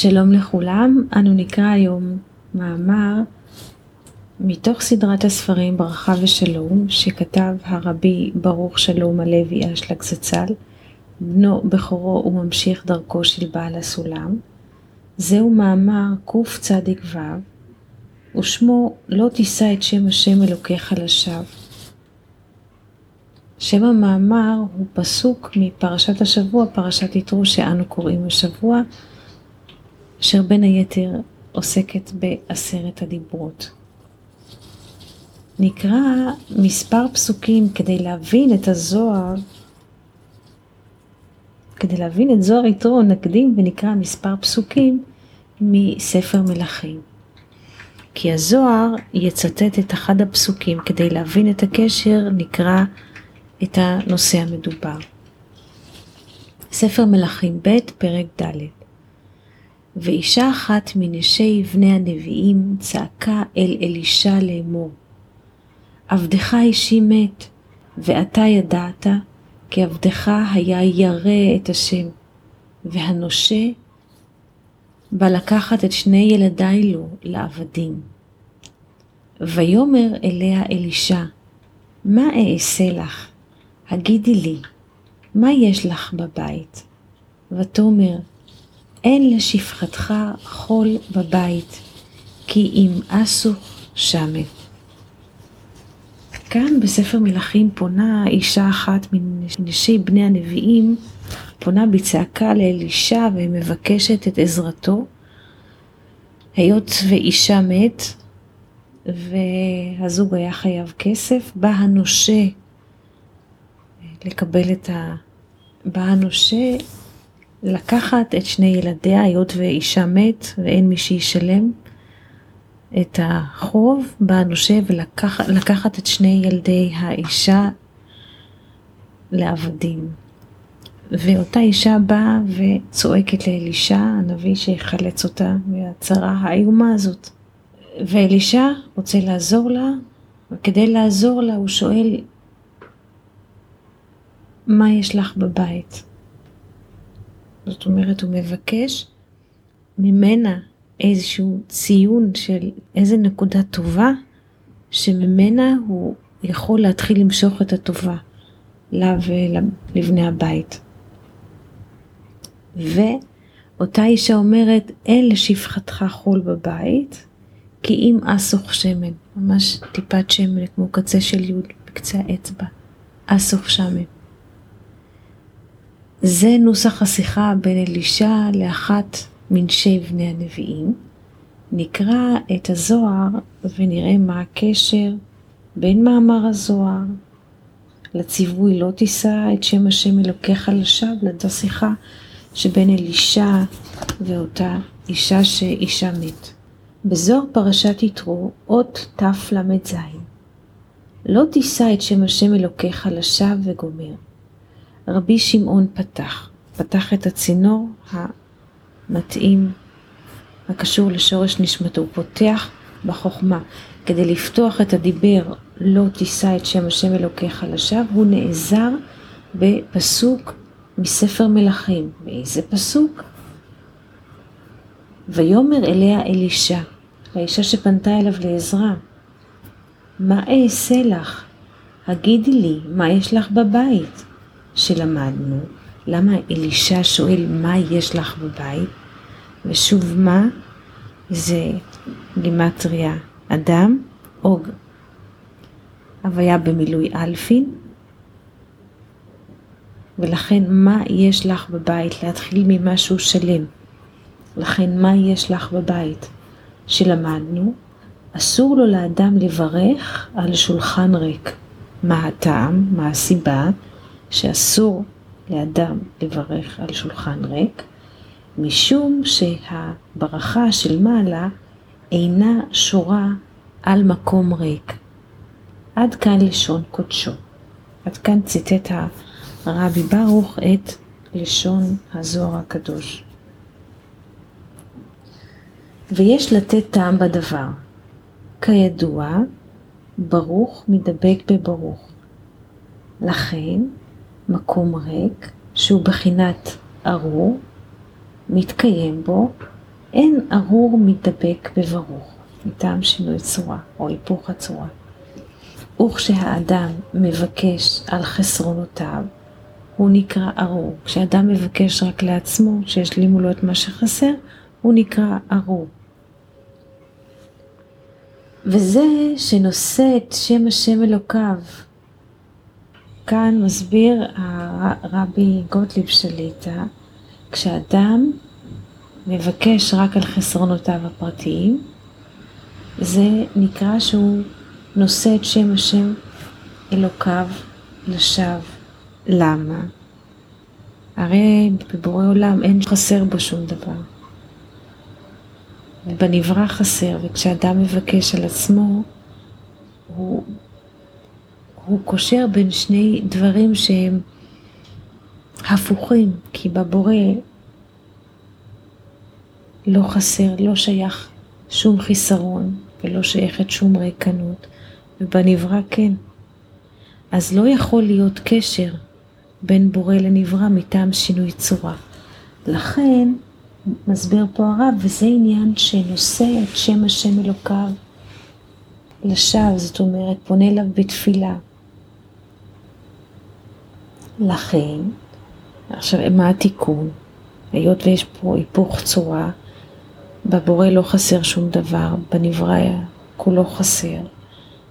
שלום לכולם, אנו נקרא היום מאמר מתוך סדרת הספרים ברכה ושלום שכתב הרבי ברוך שלום הלוי אשלג זצ"ל, בנו בכורו וממשיך דרכו של בעל הסולם. זהו מאמר קצ"ו ושמו לא תישא את שם השם אלוקיך לשווא. שם המאמר הוא פסוק מפרשת השבוע, פרשת יתרו שאנו קוראים השבוע, אשר בין היתר עוסקת בעשרת הדיברות. נקרא מספר פסוקים כדי להבין את הזוהר, כדי להבין את זוהר יתרו נקדים ונקרא מספר פסוקים מספר מלכים. כי הזוהר יצטט את אחד הפסוקים כדי להבין את הקשר נקרא את הנושא המדובר. ספר מלכים ב', פרק ד' ואישה אחת מנשי בני הנביאים צעקה אל אלישע לאמור, עבדך אישי מת, ואתה ידעת כי עבדך היה ירא את השם, והנושה בא לקחת את שני ילדיי לו לעבדים. ויאמר אליה אלישע, מה אעשה לך? הגידי לי, מה יש לך בבית? ותאמר, אין לשפחתך חול בבית, כי אם אסוך שמת. כאן בספר מלכים פונה אישה אחת מנשי בני הנביאים, פונה בצעקה לאלישע ומבקשת את עזרתו. היות ואישה מת והזוג היה חייב כסף, בא הנושה לקבל את ה... בא הנושה לקחת את שני ילדיה, היות ואישה מת ואין מי שישלם את החוב, בא הנושה ולקחת את שני ילדי האישה לעבדים. ואותה אישה באה וצועקת לאלישע, הנביא שיחלץ אותה מהצרה האיומה הזאת. ואלישע רוצה לעזור לה, וכדי לעזור לה הוא שואל, מה יש לך בבית? זאת אומרת, הוא מבקש ממנה איזשהו ציון של איזה נקודה טובה, שממנה הוא יכול להתחיל למשוך את הטובה לה ולבני הבית. ואותה אישה אומרת, אין לשפחתך חול בבית, כי אם אסוך שמן, ממש טיפת שמן כמו קצה של יוד בקצה האצבע, אסוך שמן. זה נוסח השיחה בין אלישע לאחת מנשי בני הנביאים. נקרא את הזוהר ונראה מה הקשר בין מאמר הזוהר לציווי לא תישא את שם השם אלוקיך לשווא, לאותה שיחה שבין אלישע ואותה אישה שאישה מת. בזוהר פרשת יתרו, אות תל"ז לא תישא את שם השם אלוקיך לשווא וגומר. רבי שמעון פתח, פתח את הצינור המתאים הקשור לשורש נשמתו, הוא פותח בחוכמה כדי לפתוח את הדיבר לא תישא את שם השם אלוקיך לשווא, הוא נעזר בפסוק מספר מלכים. ואיזה פסוק? ויאמר אליה אלישע, האישה שפנתה אליו לעזרה, מה אעשה לך? הגידי לי, מה יש לך בבית? שלמדנו, למה אלישע שואל מה יש לך בבית, ושוב מה? זה גימטריה אדם, אוג, הוויה במילוי אלפין, ולכן מה יש לך בבית? להתחיל ממשהו שלם. לכן מה יש לך בבית? שלמדנו, אסור לו לאדם לברך על שולחן ריק. מה הטעם? מה הסיבה? שאסור לאדם לברך על שולחן ריק, משום שהברכה של מעלה אינה שורה על מקום ריק. עד כאן לשון קודשו. עד כאן ציטט הרבי ברוך את לשון הזוהר הקדוש. ויש לתת טעם בדבר. כידוע, ברוך מדבק בברוך. לכן, מקום ריק, שהוא בחינת ארור, מתקיים בו אין ארור מתדבק בברוך, מטעם שינוי צורה או היפוך הצורה. וכשהאדם מבקש על חסרונותיו, הוא נקרא ארור. כשאדם מבקש רק לעצמו, שישלימו לו את מה שחסר, הוא נקרא ארור. וזה שנושא את שם השם אלוקיו. כאן מסביר הרבי גוטליב שליטה, כשאדם מבקש רק על חסרונותיו הפרטיים, זה נקרא שהוא נושא את שם השם אלוקיו לשווא. למה? הרי בבורא עולם אין חסר בו שום דבר. ובנברא חסר, וכשאדם מבקש על עצמו, הוא, הוא קושר בין שני דברים שהם הפוכים, כי בבורא לא חסר, לא שייך שום חיסרון ולא שייכת שום ריקנות, ובנברא כן. אז לא יכול להיות קשר בין בורא לנברא מטעם שינוי צורה. לכן, מסביר פה הרב, וזה עניין שנושא את שם השם אלוקיו לשווא, זאת אומרת, פונה אליו בתפילה. לכן, עכשיו, מה התיקון? היות ויש פה היפוך צורה, בבורא לא חסר שום דבר, בנברא כולו חסר,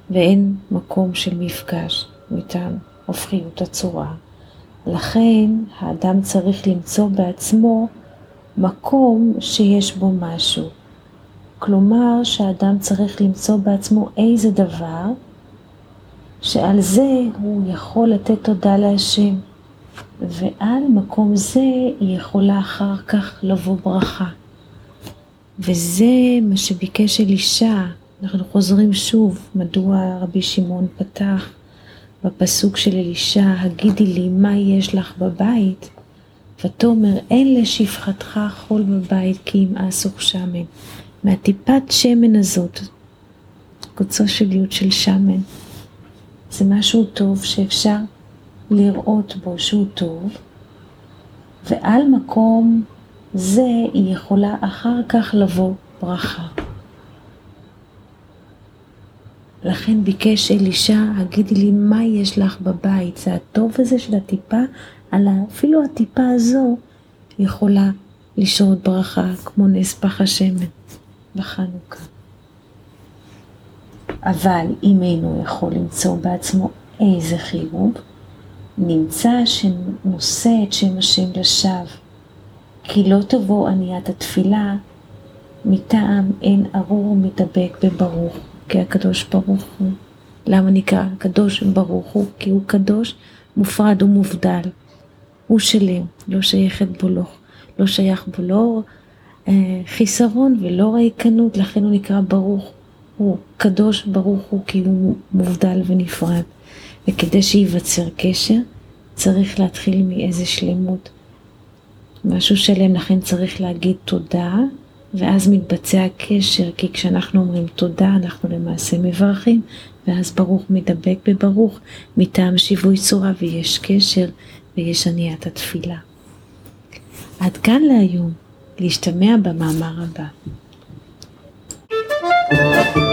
ואין מקום של מפגש מטעם הופכיות הצורה. לכן האדם צריך למצוא בעצמו מקום שיש בו משהו. כלומר שהאדם צריך למצוא בעצמו איזה דבר שעל זה הוא יכול לתת תודה להשם. ועל מקום זה היא יכולה אחר כך לבוא ברכה. וזה מה שביקש אלישע. אנחנו חוזרים שוב, מדוע רבי שמעון פתח בפסוק של אלישע, הגידי לי מה יש לך בבית, ותאמר אין לשפחתך חול בבית כי ימאס וכשמן. מהטיפת שמן הזאת, קוצו של יוד של שמן, זה משהו טוב שאפשר לראות בו שהוא טוב, ועל מקום זה היא יכולה אחר כך לבוא ברכה. לכן ביקש אלישע, הגידי לי מה יש לך בבית, זה הטוב הזה של הטיפה, על אפילו הטיפה הזו יכולה לשרות ברכה, כמו נס פח השמן בחנוכה. אבל אם אינו יכול למצוא בעצמו איזה חיוב, נמצא שנושא את שם השם לשווא, כי לא תבוא עניית התפילה מטעם אין ארור מתאבק בברוך. כי הקדוש ברוך הוא. למה נקרא הקדוש ברוך הוא? כי הוא קדוש, מופרד ומובדל. הוא שלם, לא שייכת בו לא, לא שייך בו לא אה, חיסרון ולא ריקנות, לכן הוא נקרא ברוך. הוא קדוש ברוך הוא כי הוא מובדל ונפרד. וכדי שייווצר קשר, צריך להתחיל מאיזה שלמות. משהו שלם, לכן צריך להגיד תודה ואז מתבצע קשר, כי כשאנחנו אומרים תודה, אנחנו למעשה מברכים, ואז ברוך מדבק בברוך מטעם שיווי צורה, ויש קשר, ויש עניית התפילה. עד כאן להיום, להשתמע במאמר הבא. Thank you.